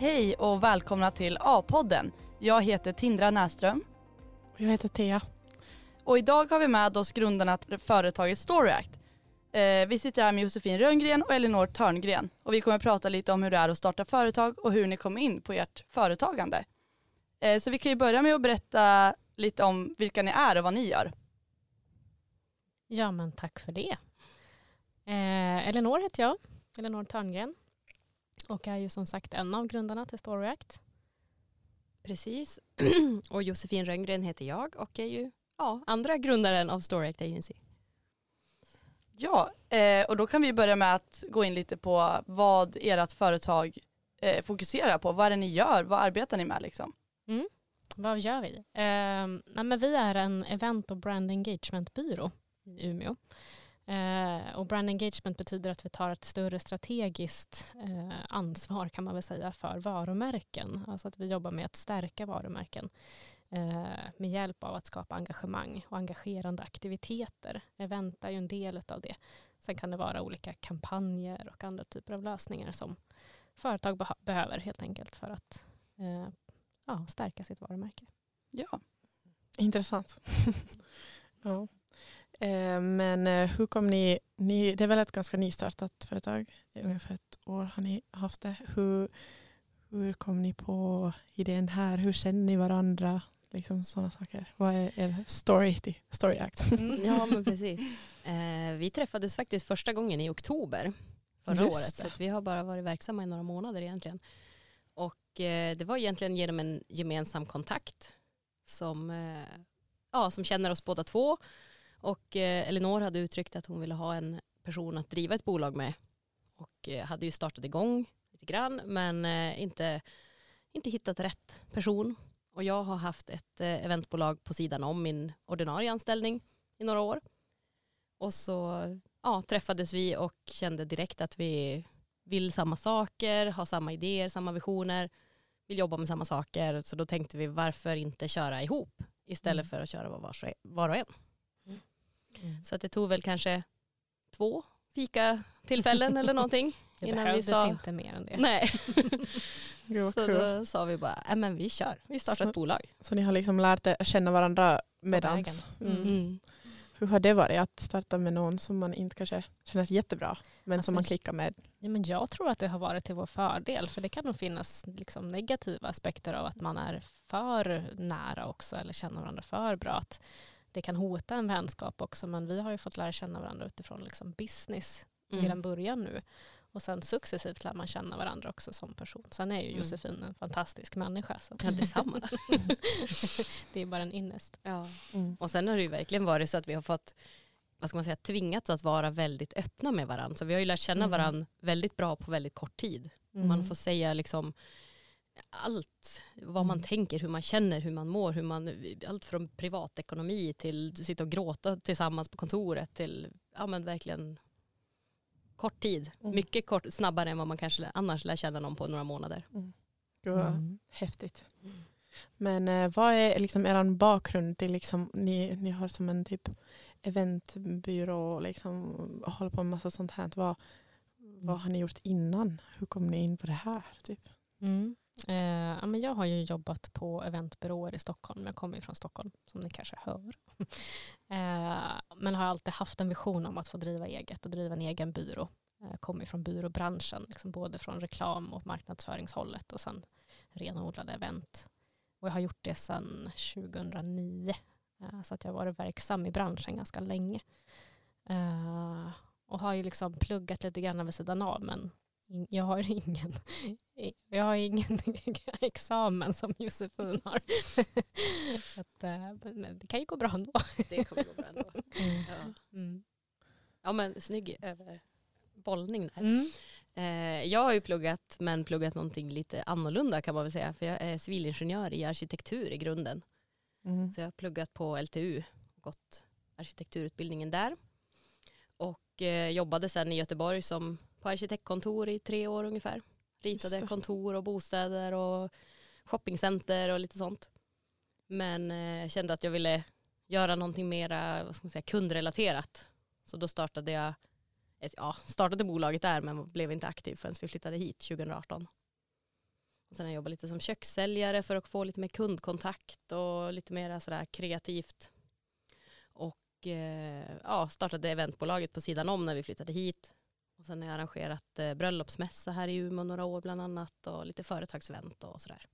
Hej och välkomna till A-podden. Jag heter Tindra Näström Och jag heter Thea. och idag har vi med oss grundarna till företaget StoryAct. Eh, vi sitter här med Josefin Rönngren och Elinor Törngren och vi kommer att prata lite om hur det är att starta företag och hur ni kom in på ert företagande. Eh, så vi kan ju börja med att berätta lite om vilka ni är och vad ni gör. Ja men tack för det. Eh, Elinor heter jag, Elinor Törngren. Och är ju som sagt en av grundarna till StoryAct. Precis. och Josefin Rönngren heter jag och är ju ja, andra grundaren av StoryAct Agency. Ja, eh, och då kan vi börja med att gå in lite på vad ert företag eh, fokuserar på. Vad är det ni gör? Vad arbetar ni med liksom? Vad gör vi? Eh, nej, men vi är en event och brand engagement-byrå i Umeå. Eh, och brand engagement betyder att vi tar ett större strategiskt eh, ansvar kan man väl säga för varumärken. Alltså att vi jobbar med att stärka varumärken eh, med hjälp av att skapa engagemang och engagerande aktiviteter. Event är ju en del av det. Sen kan det vara olika kampanjer och andra typer av lösningar som företag beh- behöver helt enkelt för att eh, ja, stärka sitt varumärke. Ja, Intressant. ja. Eh, men eh, hur kom ni, ni, det är väl ett ganska nystartat företag, ungefär ett år har ni haft det. Hur, hur kom ni på idén här? Hur känner ni varandra? Liksom sådana saker. Vad är er story Story Act? Ja men precis. Eh, vi träffades faktiskt första gången i oktober förra Just året. det. Så att vi har bara varit verksamma i några månader egentligen. Och eh, det var egentligen genom en gemensam kontakt som, eh, ja, som känner oss båda två. Och eh, Elinor hade uttryckt att hon ville ha en person att driva ett bolag med. Och eh, hade ju startat igång lite grann men eh, inte, inte hittat rätt person. Och jag har haft ett eh, eventbolag på sidan om min ordinarie anställning i några år. Och så ja, träffades vi och kände direkt att vi vill samma saker, har samma idéer, samma visioner, vill jobba med samma saker. Så då tänkte vi varför inte köra ihop istället Mm. för att köra var, var, var och en. Mm. Så att det tog väl kanske två fika tillfällen eller någonting. Det Innan vi behövdes sa- inte mer än det. Nej, vad så kul. då sa vi bara, "Nej, men vi kör, vi startar Så- ett bolag. Så ni har liksom lärt er känna varandra medans. vägen. Mm. Mm. Hur har det varit att starta med någon som man inte kanske känner jättebra men Alltså, som man klickar med? Ja, men jag tror att det har varit till vår fördel för det kan nog finnas liksom negativa aspekter av att man är för nära också eller känner varandra för bra. Att det kan hota en vänskap också men vi har ju fått lära känna varandra utifrån liksom business Mm. början nu. Och sen successivt lär man känna varandra också som person. Sen är ju Mm. Josefin en fantastisk människa. Så. Ja, detsamma. det är bara en ynnest. Ja. Mm. Och sen har det ju verkligen varit så att vi har fått vad ska man säga, tvingats att vara väldigt öppna med varandra. Så vi har ju lärt känna Mm. varandra väldigt bra på väldigt kort tid. Man får säga liksom allt, vad man Mm. tänker, hur man känner, hur man mår, hur man, allt från privatekonomi till sitta och gråta tillsammans på kontoret till ja, men verkligen kort tid. Mm. Mycket kort, snabbare än vad man kanske annars lär känna någon på några månader. Gud vad Mm. häftigt. Men eh, vad är liksom er bakgrund till liksom, ni, ni har som en typ eventbyrå och liksom och håller på med massa sånt här. Vad, vad har ni gjort innan? Hur kom ni in på det här? Typ? Mm. Eh, ja, men jag har ju jobbat på eventbyråer i Stockholm. Jag kommer ju från Stockholm som ni kanske hör. eh, men har alltid haft en vision om att få driva eget och driva en egen byrå. Eh, kommer från byråbranschen, liksom både från reklam och marknadsföringshållet och sen renodlade event. Och jag har gjort det sedan 2009. Eh, så att jag har varit verksam i branschen ganska länge. Eh, och har ju liksom pluggat lite grann vid sidan av men jag har ingen, jag har ingen examen som Josefin har. Så att, eh, men det kan ju gå bra ändå. Det kommer gå bra ändå. Ja. Mm. ja men snygg över bollning där. Mm. Eh, jag har ju pluggat, men pluggat någonting lite annorlunda kan man väl säga. För jag är civilingenjör i arkitektur i grunden. Mm. Så jag har pluggat på LTU och gått arkitekturutbildningen där. Och eh, jobbade sen i Göteborg som på arkitektkontor i tre år ungefär. Ritade kontor och bostäder och shoppingcenter och lite sånt. Men eh, kände att jag ville göra någonting mera vad ska man säga, kundrelaterat. Så då startade jag ett, ja, startade bolaget där men blev inte aktiv förrän vi flyttade hit 2018. Och sen har jag jobbat lite som kökssäljare för att få lite mer kundkontakt och lite mer sådär kreativt. Och eh, ja, startade eventbolaget på sidan om när vi flyttade hit. Och sen har jag arrangerat eh, bröllopsmässa här i Umeå några år bland annat och lite företagsevent och sådär.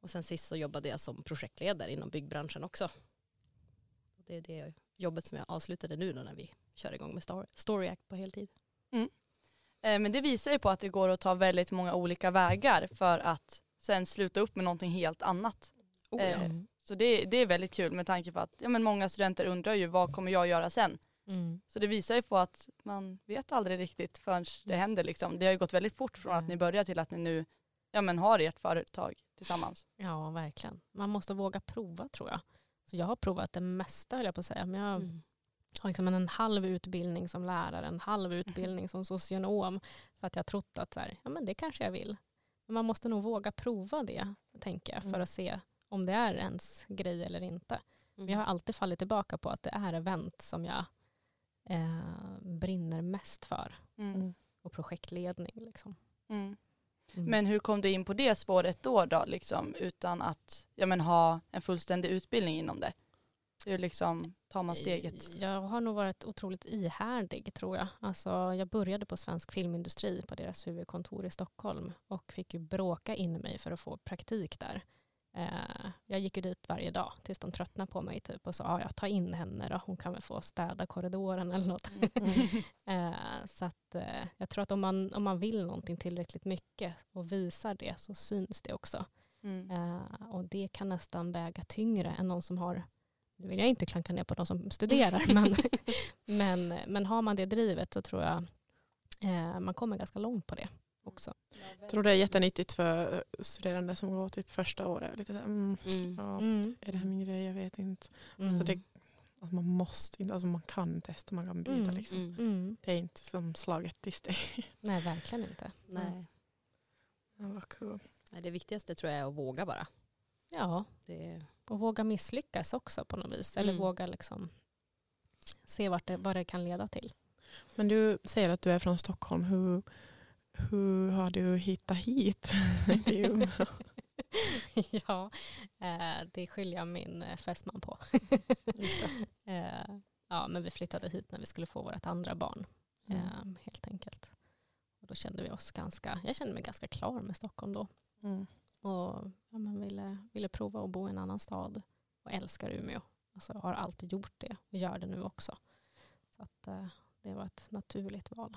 Och sen sist så jobbade jag som projektledare inom byggbranschen också. Det är det jobbet som jag avslutade nu då när vi kör igång med Story, Story Act på heltid. Eh, Men det visar ju på att det går att ta väldigt många olika vägar för att sen sluta upp med någonting helt annat. Oh, ja. Eh, Så det, det är väldigt kul med tanke på att ja, men många studenter undrar ju vad kommer jag göra sen? Mm. Så det visar ju på att man vet aldrig riktigt förrän det händer liksom. Det har ju gått väldigt fort från att ni började till att ni nu ja, men har ert företag tillsammans. Ja, verkligen. Man måste våga prova tror jag. Så jag har provat det mesta höll jag på att säga. Men jag Mm. har liksom en halv utbildning som lärare, en halv utbildning som socionom. För att jag trott att så här, ja, men det kanske jag vill. Men man måste nog våga prova det, tänker jag, för Mm. att se om det är ens grej eller inte. Men Mm. jag har alltid fallit tillbaka på att det är event som jag eh, brinner mest för. Mm. Mm. Och projektledning. Liksom. Mm. Mm. Men hur kom du in på det spåret då, då liksom, utan att ja, men, ha en fullständig utbildning inom det? Hur liksom tar man steget? Jag har nog varit otroligt ihärdig tror jag. Alltså, jag började på Svensk Filmindustri på deras huvudkontor i Stockholm och fick ju bråka in mig för att få praktik där. Eh, jag gick ju dit varje dag tills de tröttnade på mig typ och sa ja, jag tar in henne då, hon kan väl få städa korridoren eller något. Eh, så att, eh, jag tror att om man, om man vill någonting tillräckligt mycket och visar det så syns det också. Mm. Och det kan nästan väga tyngre än någon som har, nu vill jag inte klanka ner på de som studerar, men, men, men har man det drivet så tror jag man kommer ganska långt på det också. Jag tror det är jättenyttigt för studerande som går typ första året. Lite så här, mm, Mm. ja, Mm. är det här min grej? Jag vet inte. Mm. Alltså det, alltså man måste inte, alltså man kan testa, man kan byta. Mm. Liksom. Mm. Det är inte som slaget i steg. Nej, verkligen inte. Nej. Ja, vad kul. Nej, Det viktigaste tror jag är att våga bara. Ja, Det, och våga misslyckas också på något vis. Eller våga liksom se vart det, vad det kan leda till. Men du säger att du är från Stockholm. Hur, hur har du hittat hit? till Umeå? ja, eh, det skyller jag min eh, fästman på. Eh, ja, men vi flyttade hit när vi skulle få vårt andra barn. Mm. helt enkelt. Och då kände vi oss ganska, jag kände mig ganska klar med Stockholm då. Mm. Och ja, men ville, ville prova att bo i en annan stad och älskar Umeå. Alltså, jag har alltid gjort det och gör det nu också. Så att, det var ett naturligt val.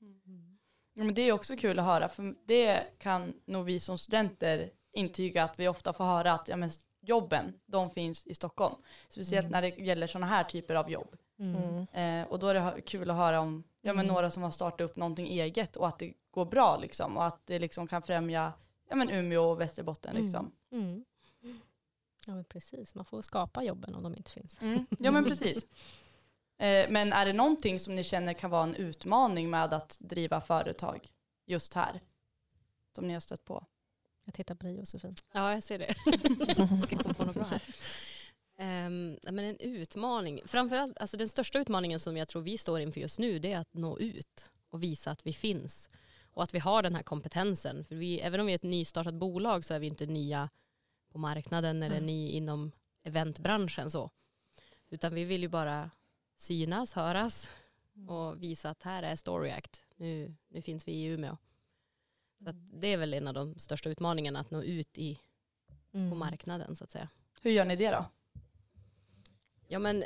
Mm. Ja, men det är också kul att höra för det kan nog vi som studenter intyga att vi ofta får höra att ja, men jobben de finns i Stockholm. Speciellt Mm. när det gäller sådana här typer av jobb. Mm. Eh, och då är det kul att höra om ja, men Mm. några som har startat upp någonting eget och att det går bra liksom och att det liksom kan främja ja, men Umeå och Västerbotten. Liksom. Mm. Ja men precis, man får skapa jobben om de inte finns. Mm. Ja men precis. Eh, men är det någonting som ni känner kan vara en utmaning med att driva företag just här? Som ni har stött på? Jag tittar på dig Josefin. ja, jag ser det. Ska komma på något bra här. Nej, men en utmaning, framförallt alltså den största utmaningen som jag tror vi står inför just nu det är att nå ut och visa att vi finns och att vi har den här kompetensen. För vi, även om vi är ett nystartat bolag så är vi inte nya på marknaden eller Mm. ny inom eventbranschen så. Utan vi vill ju bara synas, höras och visa att här är Story Act. Nu, nu finns vi i Umeå. Så att det är väl en av de största utmaningarna att nå ut i, Mm. på marknaden så att säga. Hur gör ni det då? Ja men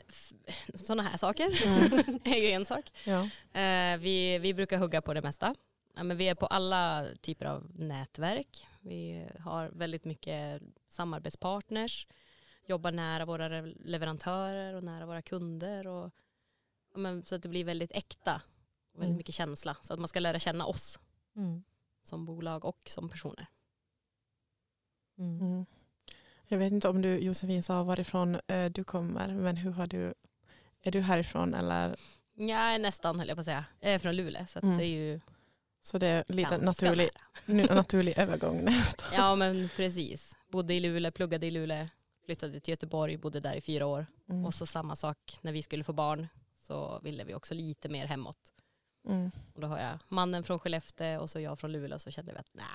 sådana här saker Mm. är ju en sak. Ja. Eh, vi, vi brukar hugga på det mesta. Ja, men vi är på alla typer av nätverk. Vi har väldigt mycket samarbetspartners, jobbar nära våra re- leverantörer och nära våra kunder. Och, men, så att det blir väldigt äkta och väldigt Mm. mycket känsla. Så att man ska lära känna oss Mm. som bolag och som personer. Mm. Mm. Jag vet inte om du Josefin sa varifrån eh, du kommer, men hur har du, är du härifrån eller? Ja, nästan höll jag på att säga. Jag är från Luleå så att Mm. det är ju Så det är lite naturlig, naturlig övergång nästan. Ja men precis. Bodde i Luleå, pluggade i Luleå, flyttade till Göteborg, bodde där i fyra år. Mm. Och så samma sak när vi skulle få barn så ville vi också lite mer hemåt. Mm. Och då har jag mannen från Skellefteå och så jag från Luleå så kände vi att nej,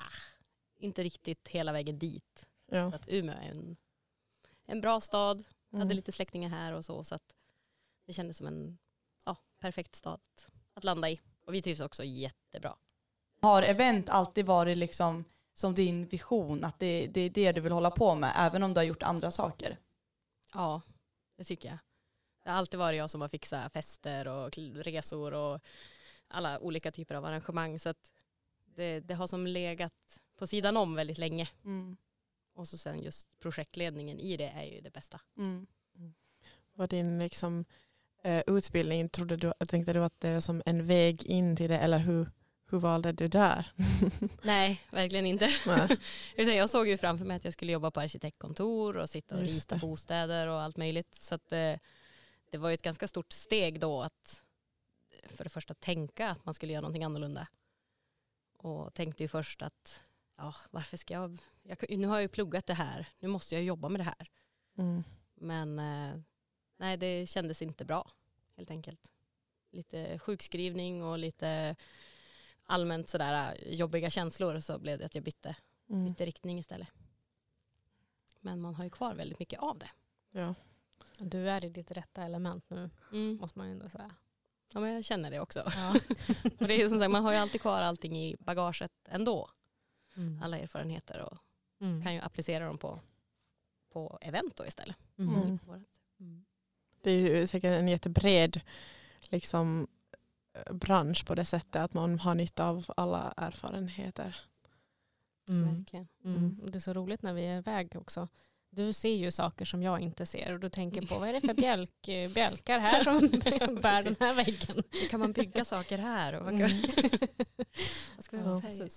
inte riktigt hela vägen dit. Ja. Så att Umeå är en, en bra stad, Mm. hade lite släktingar här och så. Så att det kändes som en ja, perfekt stad att landa i. Och vi trivs också jättebra. Har event alltid varit liksom som din vision, att det, det är det du vill hålla på med, även om du har gjort andra saker? Ja, det tycker jag. Det har alltid varit jag som har fixat fester och resor och alla olika typer av arrangemang. Så att det, det har som legat på sidan om väldigt länge. Mm. Och så sen just projektledningen i det är ju det bästa. Mm. Var din liksom, eh, utbildning, trodde du, tänkte du att det var som en väg in till det eller hur, hur valde du där? Nej, verkligen inte. Nej. Jag såg ju framför mig att jag skulle jobba på arkitektkontor och sitta och Just rita det. bostäder och allt möjligt. Så att, eh, det var ju ett ganska stort steg då att för det första tänka att man skulle göra någonting annorlunda. Och tänkte ju först att ja, varför ska jag, jag nu har jag ju pluggat det här, nu måste jag jobba med det här. Mm. Men eh, nej, det kändes inte bra helt enkelt. Lite sjukskrivning och lite allmänt sådär eh, jobbiga känslor så blev det att jag bytte Mm. bytte riktning istället. Men man har ju kvar väldigt mycket av det. Ja. Du är i ditt rätta element nu, Mm. måste man ju ändå säga. Ja, men jag känner det också. Ja. Och det är som sagt, man har ju alltid kvar allting i bagaget ändå. Mm. Alla erfarenheter och Mm. kan ju applicera dem på, på event då istället. Mm. Mm. Mm. Det är ju säkert en jättebred liksom, eh, bransch på det sättet att man har nytta av alla erfarenheter. Mm. Verkligen. Mm. Det är så roligt när vi är iväg också. Du ser ju saker som jag inte ser och du tänker på vad är det för bjälk, eh, bjälkar här som bär den här väggen. Hur kan man bygga saker här? Och, vad Mm. ska vi Ja. ha för?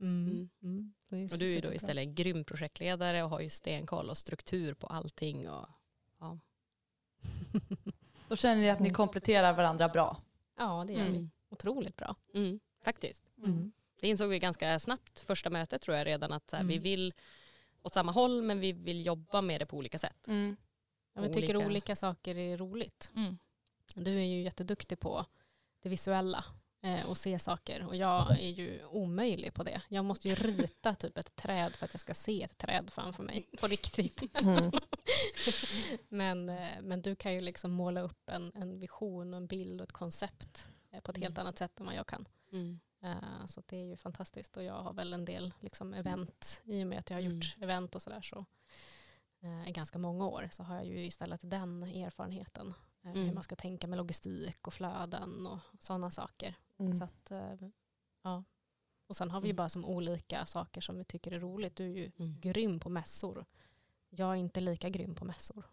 Mm. Mm. Mm. Och du är ju då istället en grym projektledare och har ju stenkoll och struktur på allting. Och, Då känner ni att ni kompletterar varandra bra? Ja, det gör vi. mm. Otroligt bra. Mm, faktiskt. Mm. Det insåg vi ganska snabbt första mötet tror jag redan att så här, vi Mm. vill åt samma håll men vi vill jobba med det på olika sätt. Mm. Ja, vi tycker Olika- olika saker är roligt. Mm. Du är ju jätteduktig på det visuella eh, och se saker och jag är ju omöjlig på det. Jag måste ju rita typ ett träd för att jag ska se ett träd framför mig på riktigt. Mm. men, eh, men du kan ju liksom måla upp en, en vision och en bild och ett koncept eh, på ett helt Mm. annat sätt än vad jag kan. Mm. Eh, Så det är ju fantastiskt och jag har väl en del liksom event i och med att jag har gjort event och sådär så eh, i ganska många år så har jag ju istället den erfarenheten. eh, Hur Mm. man ska tänka med logistik och flöden och sådana saker. Mm. Så att, ja. Och sen har vi ju Mm. bara som olika saker som vi tycker är roligt. Du är ju Mm. grym på mässor. Jag är inte lika grym på mässor.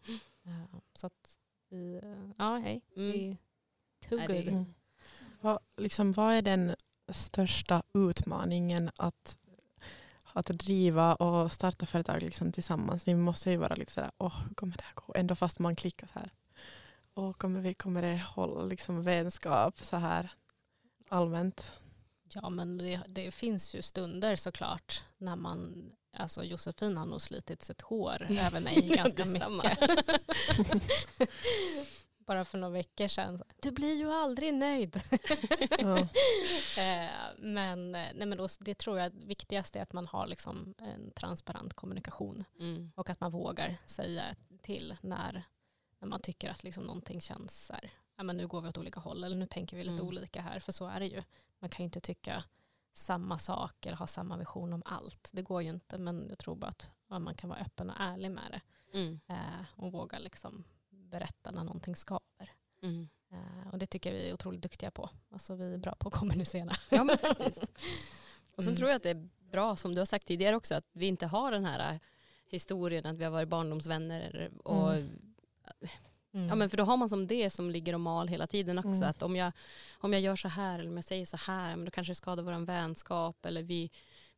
Så att vi, ja hej, Mm. vi too good. Mm. Vad, liksom, vad är den största utmaningen att, att driva och starta företag liksom, tillsammans? Ni måste ju vara lite sådär, åh, hur kommer det här gå? Ändå fast man klickar så här. Åh, kommer, vi, kommer det hålla liksom, vänskap så här allmänt? Ja men det, det finns ju stunder såklart när man, alltså Josefin har nog slitit sitt hår över mig ganska mycket. Bara för några veckor sedan. Du blir ju aldrig nöjd. Ja. Eh, men, nej, men då, det tror jag viktigaste är att man har liksom en transparent kommunikation Mm. och att man vågar säga till när, när man tycker att liksom någonting känns så här, ja, men nu går vi åt olika håll eller nu tänker vi lite Mm. olika här, för så är det ju. Man kan ju inte tycka samma sak eller ha samma vision om allt. Det går ju inte, men jag tror bara att man kan vara öppen och ärlig med det Mm. eh, och våga liksom berätta när någonting skaver. Mm. Eh, och det tycker jag vi är otroligt duktiga på. Alltså vi är bra på att kommunicera. Ja men faktiskt. Och sen Mm. tror jag att det är bra som du har sagt tidigare också att vi inte har den här äh, historien att vi har varit barndomsvänner och Mm. Ja men för då har man som det som ligger och mal hela tiden också. Mm. Att om jag, om jag gör så här eller om jag säger så här, men då kanske det skadar vår vänskap. Eller vi,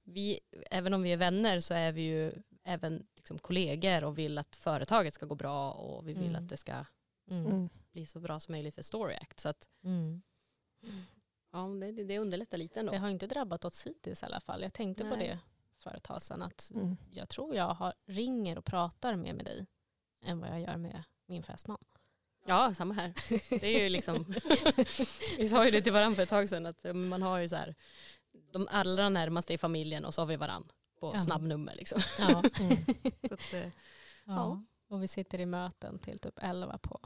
vi, även om vi är vänner så är vi ju även liksom kollegor och vill att företaget ska gå bra och vi vill Mm. att det ska Mm. Mm. bli så bra som möjligt för Story Act. Så att, Mm. ja, det, det underlättar lite ändå. Det har inte drabbat oss hittills i alla fall. Jag tänkte på Nej. det för ett tag sedan att Mm. jag tror jag har, ringer och pratar mer med dig än vad jag gör med min fästman. Ja, samma här. Det är ju liksom, vi sa ju det till varandra för ett tag sedan att man har ju så här, de allra närmaste i familjen och så har vi varandra på Ja. snabbnummer liksom. Ja. Så att, eh, Ja. Och vi sitter i möten till typ 11 på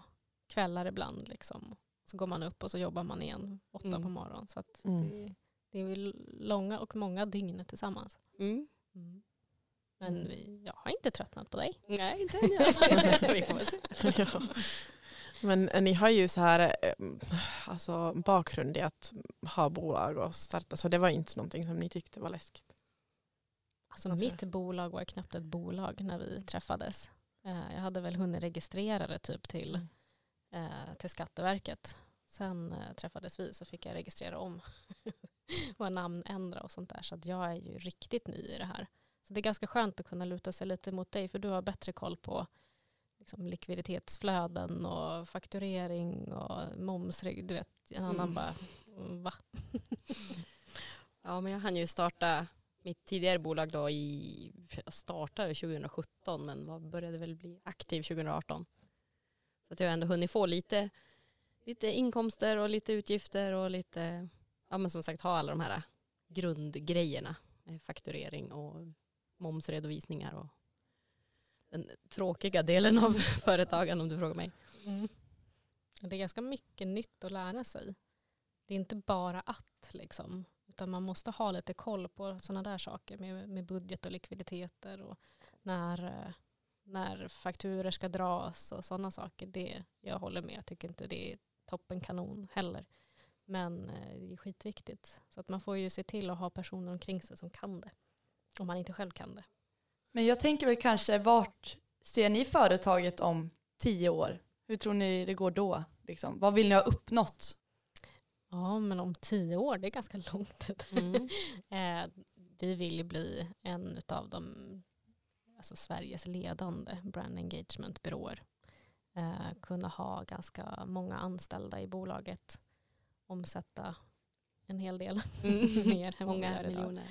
kvällar ibland. Liksom. Så går man upp och så jobbar man igen åtta Mm. på morgonen. Så att Mm. det, det är väl långa och många dygn tillsammans. mm. Men Mm. vi, jag har inte tröttnat på dig. Nej, inte än. ja. Vi får väl se. ja. Men eh, ni har ju så här eh, alltså, bakgrund i att ha bolag och starta så det var inte någonting som ni tyckte var läskigt. Alltså mitt bolag var knappt ett bolag när vi träffades. Eh, Jag hade väl hunnit registrera det typ till, eh, till Skatteverket. Sen eh, träffades vi så fick jag registrera om och namnändra och sånt där. Så jag är ju riktigt ny i det här. Så det är ganska skönt att kunna luta sig lite mot dig för du har bättre koll på liksom, likviditetsflöden och fakturering och moms. Du vet, en annan Mm. bara, va? Ja, men jag hann ju starta mitt tidigare bolag då i, jag startade 2017 men var- började väl bli aktiv 2018. Så att jag har ändå hunnit få lite, lite inkomster och lite utgifter och lite, ja men som sagt ha alla de här grundgrejerna. Fakturering och momsredovisningar och den tråkiga delen av företagen om du frågar mig. Mm. Det är ganska mycket nytt att lära sig. Det är inte bara att liksom. Utan man måste ha lite koll på sådana där saker med, med budget och likviditeter och när, eh, när fakturer ska dras och sådana saker. Det, jag håller med, jag tycker inte det är toppen kanon heller. Men eh, det är skitviktigt. Så att man får ju se till att ha personer omkring sig som kan det. Om man inte själv kan det. Men jag tänker väl kanske vart ser ni företaget om tio år? Hur tror ni det går då? Liksom? Vad vill ni ha uppnått? Ja, men om tio år, det är ganska lång tid. Mm. Eh, vi vill ju bli en av de, alltså Sveriges ledande brand engagement-byråer. Eh, kunna ha ganska många anställda i bolaget, omsätta en hel del Mm. mer än vad vi Många gör idag. miljoner.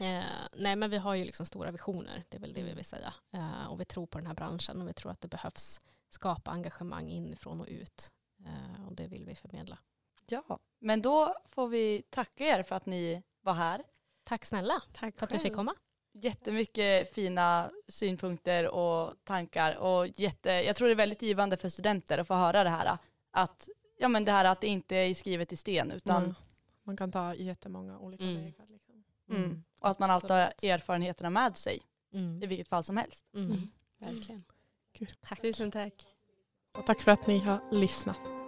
Eh, nej men vi har ju liksom stora visioner, det är väl det vi Mm. vill säga. Eh, och vi tror på den här branschen och vi tror att det behövs skapa engagemang inifrån och ut. Eh, och det vill vi förmedla. Ja, men då får vi tacka er för att ni var här. Tack snälla Tack för att vi fick komma. Jättemycket fina synpunkter och tankar och jätte, jag tror det är väldigt givande för studenter att få höra det här. Att, ja, men det här att det inte är skrivet i sten utan Mm. Man kan ta jättemånga olika Mm. vägar. Liksom. mm, och att man alltid har erfarenheterna med sig Mm. i vilket fall som helst. Mm. Verkligen. Tack. Tusen tack. Och tack för att ni har lyssnat.